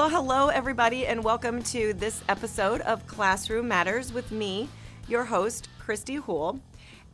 Well, hello, everybody, and welcome to this episode of Classroom Matters with me, your host, Christy Houle.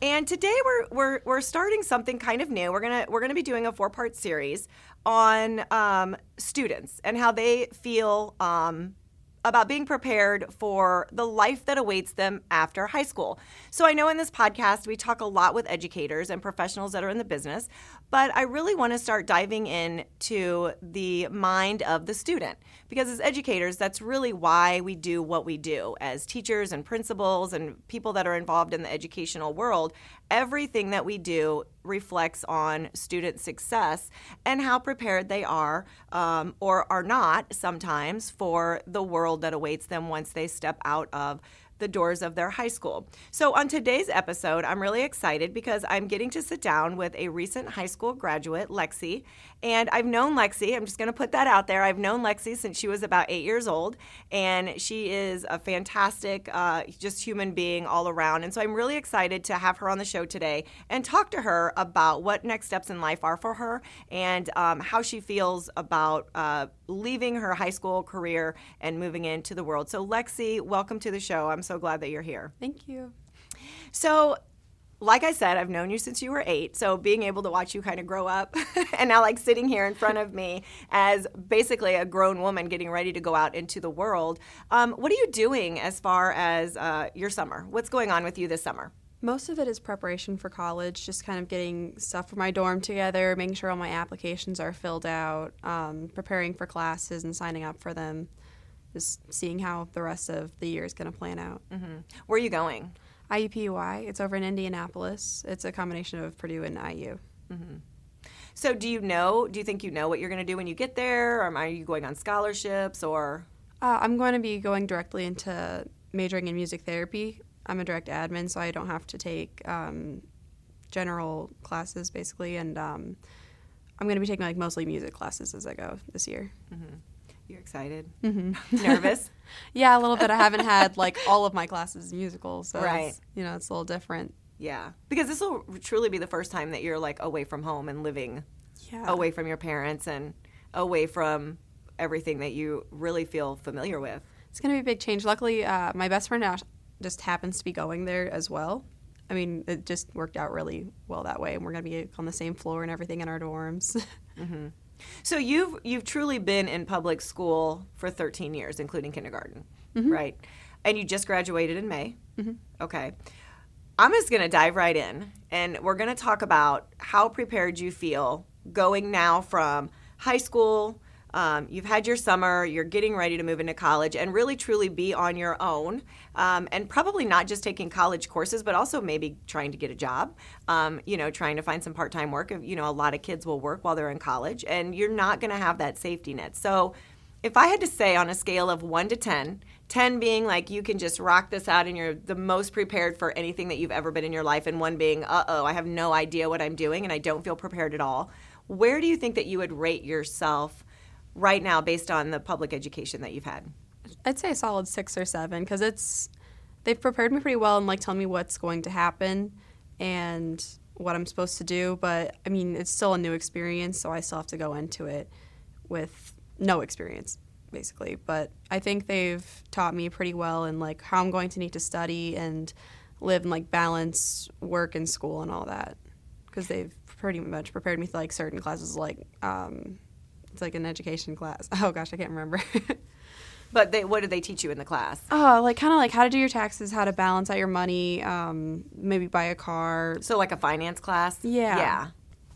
And today we're, we're, we're starting something kind of new. We're gonna we're gonna be doing a four part series on um, students and how they feel um, about being prepared for the life that awaits them after high school. So, I know in this podcast we talk a lot with educators and professionals that are in the business, but I really want to start diving into the mind of the student because as educators, that's really why we do what we do as teachers and principals and people that are involved in the educational world. Everything that we do reflects on student success and how prepared they are um, or are not sometimes for the world that awaits them once they step out of the doors of their high school. So, on today's episode, I'm really excited because I'm getting to sit down with a recent high school graduate, Lexi. And I've known Lexi, I'm just going to put that out there. I've known Lexi since she was about eight years old, and she is a fantastic, uh, just human being all around. And so, I'm really excited to have her on the show today and talk to her about what next steps in life are for her and um, how she feels about uh, leaving her high school career and moving into the world. So, Lexi, welcome to the show. I'm so glad that you're here. Thank you. So, like I said, I've known you since you were eight. So being able to watch you kind of grow up and now like sitting here in front of me as basically a grown woman getting ready to go out into the world. Um, what are you doing as far as uh, your summer? What's going on with you this summer? Most of it is preparation for college, just kind of getting stuff for my dorm together, making sure all my applications are filled out, um, preparing for classes and signing up for them, just seeing how the rest of the year is going to plan out. Mm-hmm. Where are you going? IUPUI. It's over in Indianapolis. It's a combination of Purdue and IU. Mm-hmm. So, do you know? Do you think you know what you're going to do when you get there, or are you going on scholarships, or? Uh, I'm going to be going directly into majoring in music therapy. I'm a direct admin, so I don't have to take um, general classes basically, and um, I'm going to be taking like mostly music classes as I go this year. Mm-hmm. You're excited? Mm-hmm. Nervous? yeah, a little bit. I haven't had like all of my classes musical, so right. You know it's a little different. Yeah, because this will truly be the first time that you're like away from home and living yeah. away from your parents and away from everything that you really feel familiar with. It's going to be a big change. Luckily, uh, my best friend just happens to be going there as well. I mean, it just worked out really well that way, and we're going to be on the same floor and everything in our dorms. mm-hmm. So you've you've truly been in public school for 13 years, including kindergarten, mm-hmm. right? And you just graduated in May. Mm-hmm. Okay. I'm just going to dive right in, and we're going to talk about how prepared you feel going now from high school um, you've had your summer, you're getting ready to move into college, and really truly be on your own. Um, and probably not just taking college courses, but also maybe trying to get a job, um, you know, trying to find some part time work. You know, a lot of kids will work while they're in college, and you're not going to have that safety net. So, if I had to say on a scale of one to 10, 10 being like you can just rock this out and you're the most prepared for anything that you've ever been in your life, and one being, uh oh, I have no idea what I'm doing and I don't feel prepared at all. Where do you think that you would rate yourself right now based on the public education that you've had? I'd say a solid six or seven because it's they've prepared me pretty well and like telling me what's going to happen and what I'm supposed to do. But I mean, it's still a new experience, so I still have to go into it with no experience basically. But I think they've taught me pretty well in like how I'm going to need to study and live and like balance work and school and all that because they've pretty much prepared me for like certain classes like um, it's like an education class. Oh gosh, I can't remember. but they, what did they teach you in the class? Oh, like kind of like how to do your taxes, how to balance out your money, um, maybe buy a car. So like a finance class. Yeah. Yeah.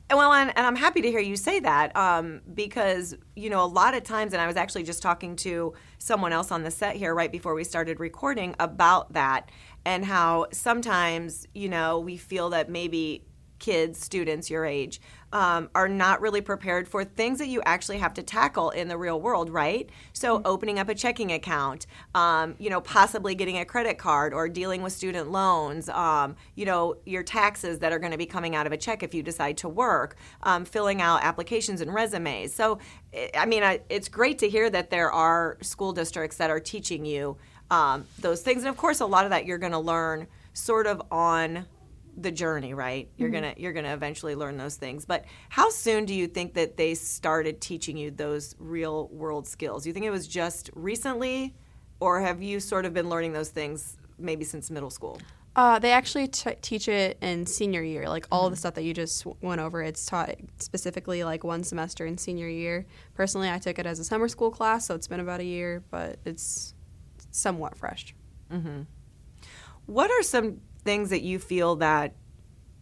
And well, and, and I'm happy to hear you say that um, because you know a lot of times, and I was actually just talking to someone else on the set here right before we started recording about that and how sometimes you know we feel that maybe kids, students your age, um, are not really prepared for things that you actually have to tackle in the real world, right? So, mm-hmm. opening up a checking account, um, you know, possibly getting a credit card or dealing with student loans, um, you know, your taxes that are going to be coming out of a check if you decide to work, um, filling out applications and resumes. So, I mean, I, it's great to hear that there are school districts that are teaching you um, those things. And of course, a lot of that you're going to learn sort of on the journey, right? You're mm-hmm. gonna you're gonna eventually learn those things. But how soon do you think that they started teaching you those real world skills? Do you think it was just recently, or have you sort of been learning those things maybe since middle school? Uh, they actually t- teach it in senior year. Like all of the mm-hmm. stuff that you just went over, it's taught specifically like one semester in senior year. Personally, I took it as a summer school class, so it's been about a year, but it's somewhat fresh. Mm-hmm. What are some things that you feel that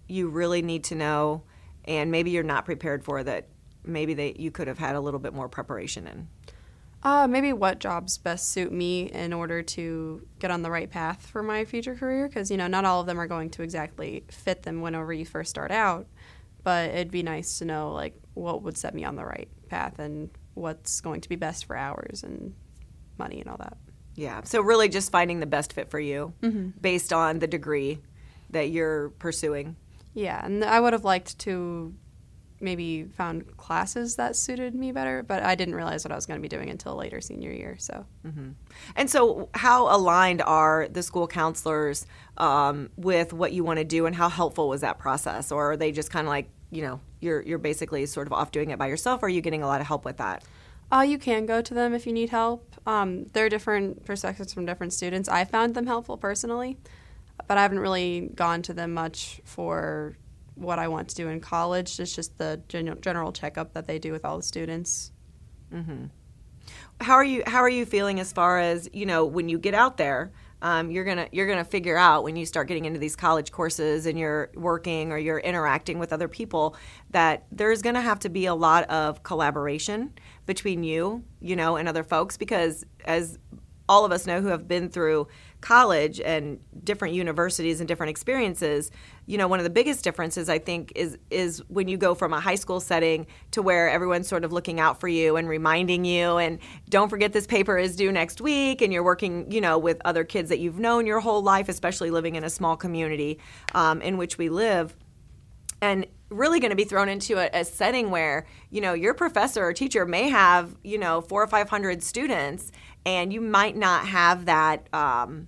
you really need to know, and maybe you're not prepared for that? Maybe they you could have had a little bit more preparation in. Uh, maybe what jobs best suit me in order to get on the right path for my future career because you know not all of them are going to exactly fit them whenever you first start out but it'd be nice to know like what would set me on the right path and what's going to be best for hours and money and all that Yeah. So really, just finding the best fit for you based on the degree that you're pursuing. yeah and i would have liked to maybe found classes that suited me better but i didn't realize what i was going to be doing until later senior year so And so, how aligned are the school counselors um, with what you want to do, and how helpful was that process? Or are they just kind of like, you know, you're you're basically sort of off doing it by yourself? Or are you getting a lot of help with that? Uh, you can go to them if you need help. Um, there are different perspectives from different students. I found them helpful personally, but I haven't really gone to them much for what I want to do in college. It's just the gen- general checkup that they do with all the students. how are you how are you feeling as far as you know when you get out there um, you're gonna you're gonna figure out when you start getting into these college courses and you're working or you're interacting with other people that there's gonna have to be a lot of collaboration between you you know and other folks because as all of us know who have been through college and different universities and different experiences you know one of the biggest differences i think is is when you go from a high school setting to where everyone's sort of looking out for you and reminding you and don't forget this paper is due next week and you're working you know with other kids that you've known your whole life especially living in a small community um, in which we live and really going to be thrown into a, a setting where you know your professor or teacher may have you know four or five hundred students and you might not have that um,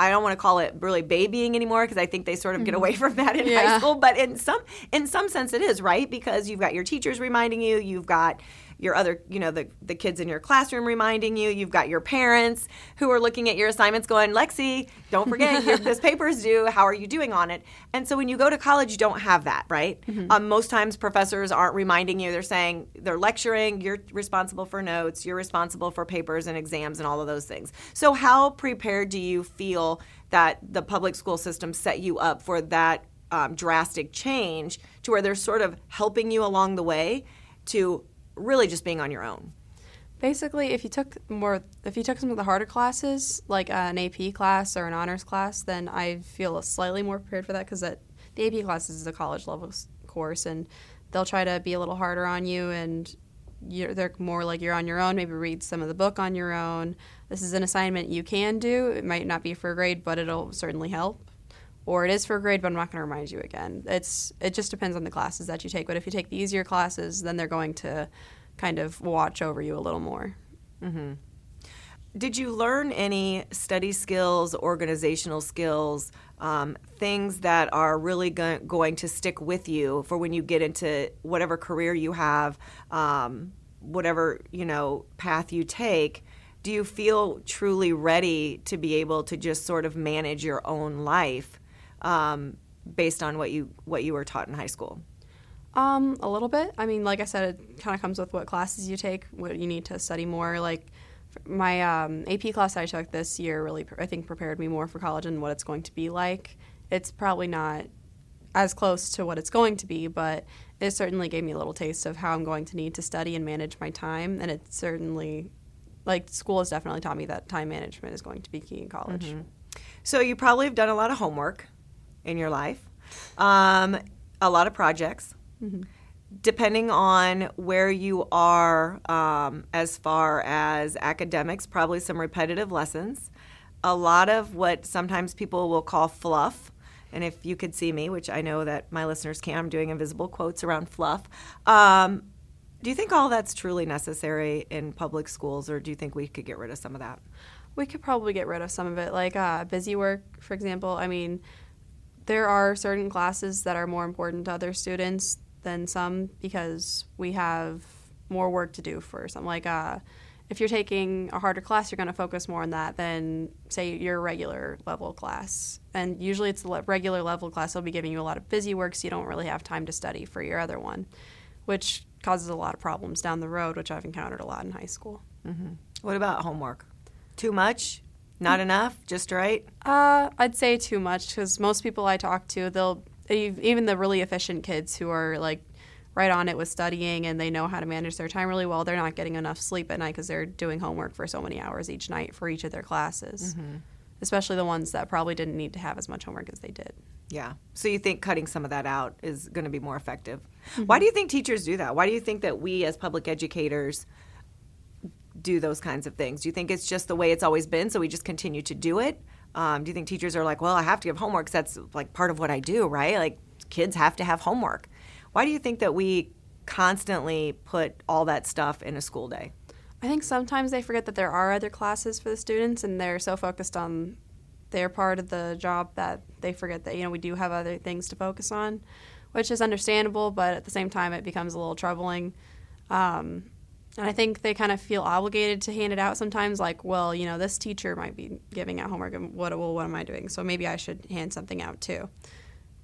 i don't want to call it really babying anymore because i think they sort of get away from that in high school but in some in some sense it is right? Because you've got your teachers reminding you you've got your other you know the, the kids in your classroom reminding you you've got your parents who are looking at your assignments going lexi don't forget your, this paper is due. How are you doing on it? And so when you go to college you don't have that right? Um, most times professors aren't reminding you. They're saying they're lecturing you're responsible for notes. You're responsible for papers and exams and all of those things. So how prepared do you feel that the public school system set you up for that um, drastic change to where they're sort of helping you along the way to really just being on your own. Basically, if you took more, if you took some of the harder classes, like an AP class or an honors class, then I feel slightly more prepared for that because that the AP classes is a college level course, and they'll try to be a little harder on you, and they're more like you're on your own. Maybe read some of the book on your own. This is an assignment you can do. It might not be for a grade, but it'll certainly help. Or it is for grade, but I'm not going to remind you again. It's it just depends on the classes that you take. But if you take the easier classes, then they're going to kind of watch over you a little more. Did you learn any study skills, organizational skills, um, things that are really go- going to stick with you for when you get into whatever career you have, um, whatever you know path you take? Do you feel truly ready to be able to just sort of manage your own life um, based on what you what you were taught in high school? Um, a little bit. I mean, like I said, it kind of comes with what classes you take, what you need to study more. Like my um, AP class I took this year really, I think, prepared me more for college and what it's going to be like. It's probably not as close to what it's going to be, but it certainly gave me a little taste of how I'm going to need to study and manage my time. And it certainly, like, school has definitely taught me that time management is going to be key in college. So you probably have done a lot of homework in your life, um, a lot of projects. Depending on where you are um, as far as academics, probably some repetitive lessons. A lot of what sometimes people will call fluff. And if you could see me, which I know that my listeners can, I'm doing invisible quotes around fluff. Um, do you think all that's truly necessary in public schools, or do you think we could get rid of some of that? We could probably get rid of some of it, like uh, busy work, for example. I mean, there are certain classes that are more important to other students than some because we have more work to do for some. Like, uh, if you're taking a harder class, you're going to focus more on that than, say, your regular level class. And usually it's the regular level class will be giving you a lot of busy work, so you don't really have time to study for your other one, which causes a lot of problems down the road, which I've encountered a lot in high school. Mm-hmm. What about homework? Too much? Not enough? Just right? Uh, I'd say too much because most people I talk to, they'll even the really efficient kids who are like right on it with studying and they know how to manage their time really well, they're not getting enough sleep at night because they're doing homework for so many hours each night for each of their classes. Mm-hmm. Especially the ones that probably didn't need to have as much homework as they did. Yeah. So you think cutting some of that out is going to be more effective? Mm-hmm. Why do you think teachers do that? Why do you think that we as public educators do those kinds of things? Do you think it's just the way it's always been, so we just continue to do it? Um, do you think teachers are like, well, I have to give homework that's like part of what I do, right? Like kids have to have homework. Why do you think that we constantly put all that stuff in a school day? I think sometimes they forget that there are other classes for the students and they're so focused on their part of the job that they forget that, you know, we do have other things to focus on, which is understandable, but at the same time, it becomes a little troubling. Um, and I think they kind of feel obligated to hand it out sometimes, like, well, you know, this teacher might be giving out homework, and what, well, what am I doing? So maybe I should hand something out too.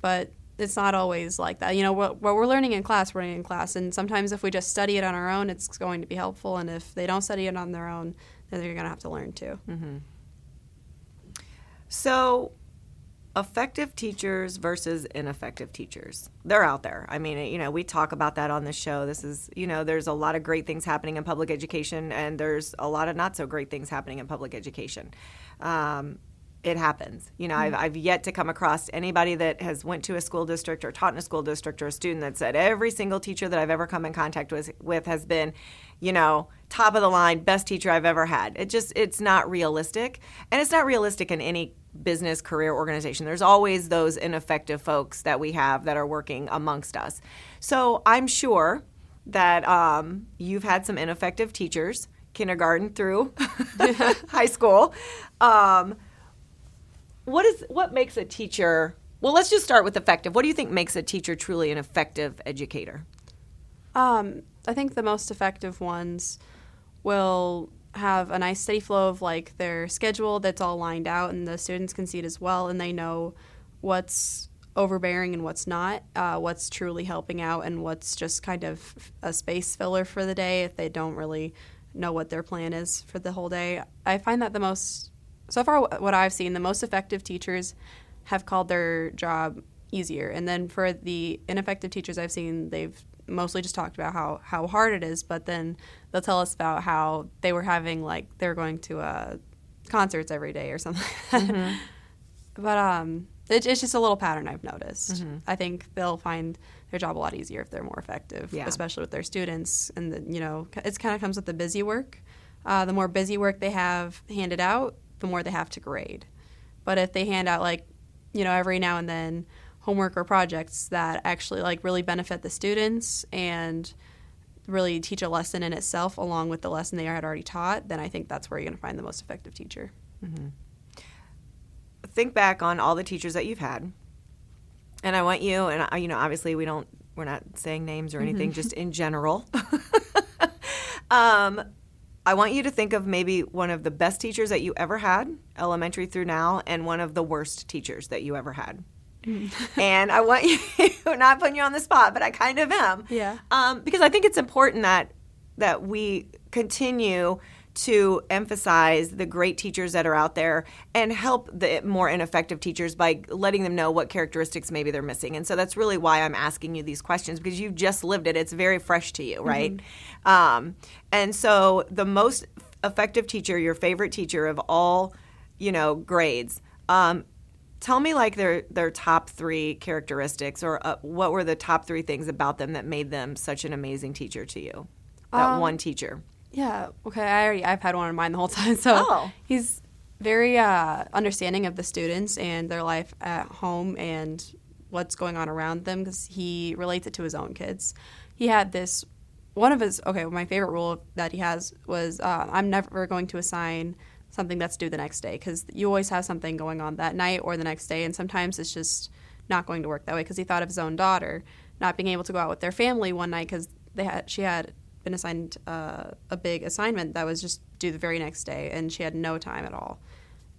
But it's not always like that. You know, what, what we're learning in class, we're learning in class. And sometimes if we just study it on our own, it's going to be helpful. And if they don't study it on their own, then they're going to have to learn too. Mm-hmm. So, effective teachers versus ineffective teachers. They're out there. I mean, you know, we talk about that on the show. This is, you know, there's a lot of great things happening in public education, and there's a lot of not so great things happening in public education. Um, it happens. You know, mm-hmm. I've, I've yet to come across anybody that has went to a school district or taught in a school district or a student that said every single teacher that I've ever come in contact with with has been, you know, top of the line, best teacher I've ever had. It just it's not realistic, and it's not realistic in any business career organization. There's always those ineffective folks that we have that are working amongst us. So I'm sure that um, you've had some ineffective teachers, kindergarten through high school. Um, what is what makes a teacher? Well, let's just start with effective. What do you think makes a teacher truly an effective educator? Um, I think the most effective ones will have a nice steady flow of like their schedule that's all lined out and the students can see it as well and they know what's overbearing and what's not uh, what's truly helping out and what's just kind of a space filler for the day if they don't really know what their plan is for the whole day. I find that the most so far what i've seen the most effective teachers have called their job easier and then for the ineffective teachers i've seen they've mostly just talked about how how hard it is, but then they'll tell us about how they were having like they were going to uh, concerts every day or something. Mm-hmm. but um, it, it's just a little pattern I've noticed. Mm-hmm. I think they'll find their job a lot easier if they're more effective, yeah. especially with their students. And the, you know, it kind of comes with the busy work. Uh, the more busy work they have handed out, the more they have to grade. But if they hand out like, you know, every now and then homework or projects that actually like really benefit the students and really teach a lesson in itself along with the lesson they had already taught, then I think that's where you're going to find the most effective teacher. Mm-hmm. Think back on all the teachers that you've had, and I want you and I, you know obviously we don't we're not saying names or anything, mm-hmm. just in general. um, I want you to think of maybe one of the best teachers that you ever had, elementary through now, and one of the worst teachers that you ever had. and I want you not putting you on the spot, but I kind of am. Yeah. Um, because I think it's important that that we continue to emphasize the great teachers that are out there and help the more ineffective teachers by letting them know what characteristics maybe they're missing. And so that's really why I'm asking you these questions because you've just lived it. It's very fresh to you, right? Mm-hmm. Um, and so the most effective teacher, your favorite teacher of all, you know, grades, um, tell me like their their top three characteristics or uh, what were the top three things about them that made them such an amazing teacher to you? That um, one teacher. yeah okay i already i've had one in mind the whole time so oh. he's very uh, understanding of the students and their life at home and what's going on around them because he relates it to his own kids. He had this one of his okay my favorite rule that he has was uh, i'm never going to assign something that's due the next day because you always have something going on that night or the next day, and sometimes it's just not going to work that way because he thought of his own daughter not being able to go out with their family one night because they had she had been assigned uh, a big assignment that was just due the very next day and she had no time at all.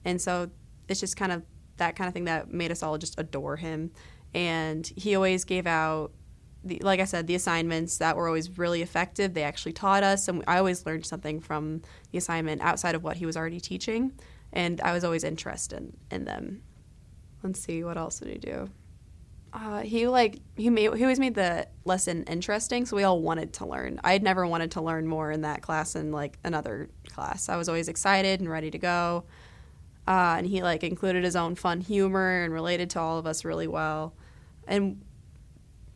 And so it's just kind of that kind of thing that made us all just adore him. And he always gave out the, like I said, the assignments that were always really effective. They actually taught us, and I always learned something from the assignment outside of what he was already teaching, and I was always interested in them. Let's see, what else did he do? Uh, he like he made he always made the lesson interesting, so we all wanted to learn. I had never wanted to learn more in that class than like another class. I was always excited and ready to go, uh, and he like included his own fun humor and related to all of us really well. And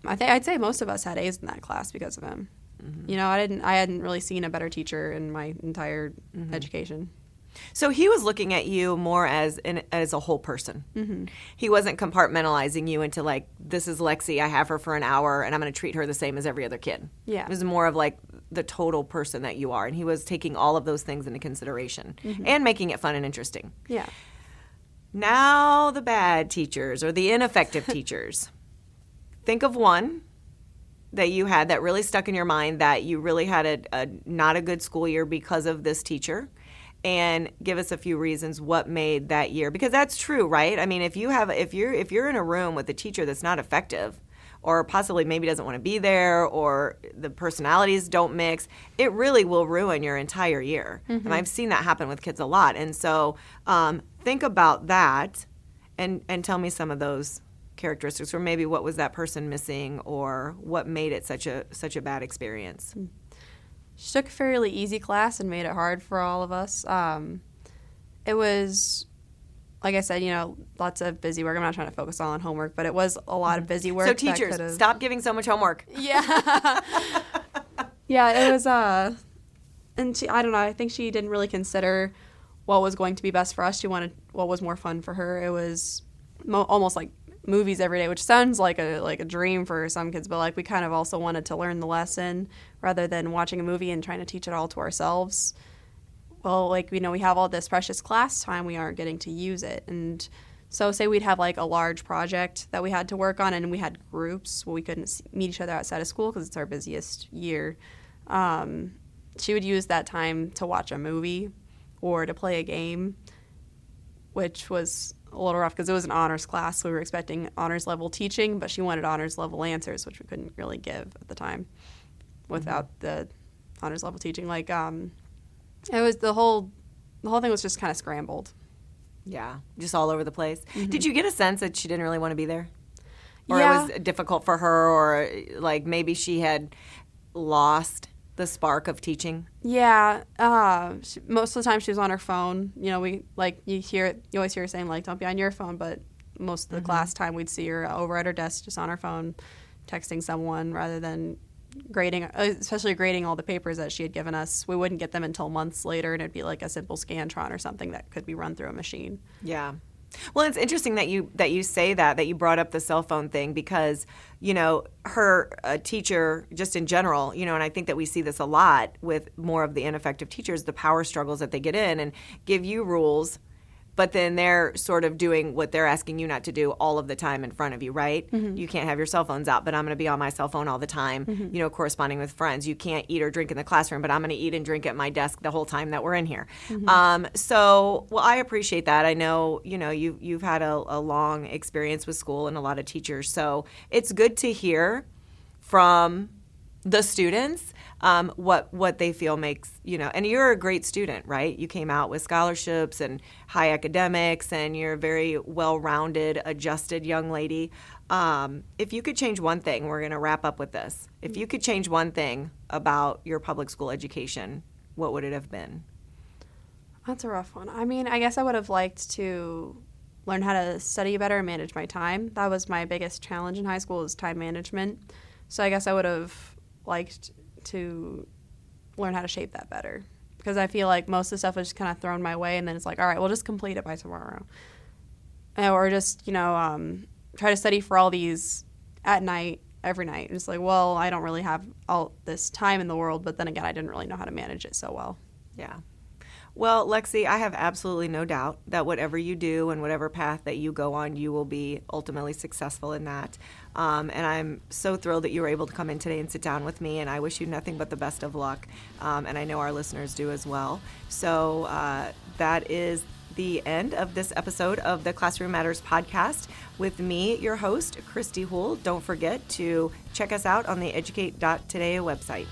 I think I'd say most of us had A's in that class because of him. Mm-hmm. You know, I didn't I hadn't really seen a better teacher in my entire mm-hmm. education. So he was looking at you more as an, as a whole person. Mm-hmm. He wasn't compartmentalizing you into like this is Lexi. I have her for an hour, and I'm going to treat her the same as every other kid. Yeah, it was more of like the total person that you are, and he was taking all of those things into consideration mm-hmm. and making it fun and interesting. Yeah. Now the bad teachers or the ineffective teachers. Think of one that you had that really stuck in your mind that you really had a, a, not a good school year because of this teacher and give us a few reasons what made that year. Because that's true right? I mean if you have if you're if you're in a room with a teacher that's not effective or possibly maybe doesn't want to be there or the personalities don't mix it really will ruin your entire year. Mm-hmm. and i've seen that happen with kids a lot. And so um, think about that and and tell me some of those characteristics or maybe what was that person missing or what made it such a such a bad experience hmm. she took a fairly easy class and made it hard for all of us um, it was like I said, you know, lots of busy work. I'm not trying to focus all on homework, but it was a lot of mm-hmm. busy work. So teachers, stop giving so much homework. Yeah. yeah, it was uh and she I don't know, I think she didn't really consider what was going to be best for us. She wanted what was more fun for her. It was mo- almost like movies every day, which sounds like a like a dream for some kids, but like we kind of also wanted to learn the lesson rather than watching a movie and trying to teach it all to ourselves. Well, like you know, we have all this precious class time, we aren't getting to use it, and so say we'd have like a large project that we had to work on, and we had groups where we couldn't meet each other outside of school because it's our busiest year. Um, she would use that time to watch a movie or to play a game, which was a little rough because it was an honors class. So we were expecting honors level teaching, but she wanted honors level answers, which we couldn't really give at the time without mm-hmm. the honors level teaching. Like, um, it was the whole the whole thing was just kind of scrambled. Yeah, just all over the place. Mm-hmm. Did you get a sense that she didn't really want to be there? Or yeah. it was difficult for her, or like maybe she had lost the spark of teaching? Yeah, uh, she, most of the time she was on her phone. You know, we like you hear it, you always hear her saying like, "Don't be on your phone," but most of the mm-hmm. class time we'd see her over at her desk, just on her phone, texting someone rather than grading, uh, especially grading all the papers that she had given us. We wouldn't get them until months later, and it'd be like a simple Scantron or something that could be run through a machine. Yeah. Well, it's interesting that you that you say that that you brought up the cell phone thing because you know her uh, teacher just in general, you know, and I think that we see this a lot with more of the ineffective teachers, the power struggles that they get in and give you rules but then they're sort of doing what they're asking you not to do all of the time in front of you, right? Mm-hmm. You can't have your cell phones out, but I'm going to be on my cell phone all the time, mm-hmm. you know, corresponding with friends. You can't eat or drink in the classroom, but I'm going to eat and drink at my desk the whole time that we're in here. Mm-hmm. Um, so, well, I appreciate that. I know, you know, you, you've had a, a long experience with school and a lot of teachers. So it's good to hear from the students um, what what they feel makes you know. And you're a great student, right? You came out with scholarships and high academics, and you're a very well-rounded, adjusted young lady. Um, if you could change one thing, we're going to wrap up with this. If you could change one thing about your public school education, what would it have been? That's a rough one. I mean, I guess I would have liked to learn how to study better and manage my time. That was my biggest challenge in high school is time management. So I guess I would have liked to learn how to shape that better because I feel like most of the stuff was just kind of thrown my way, and then it's like, all right, we'll just complete it by tomorrow, or just you know um, try to study for all these at night every night. And it's like, well, I don't really have all this time in the world, but then again, I didn't really know how to manage it so well. Yeah. Well, Lexi, I have absolutely no doubt that whatever you do and whatever path that you go on, you will be ultimately successful in that. Um, and I'm so thrilled that you were able to come in today and sit down with me. And I wish you nothing but the best of luck. Um, and I know our listeners do as well. So uh, that is the end of this episode of the Classroom Matters podcast with me, your host, Christy Houle. Don't forget to check us out on the educate.today website.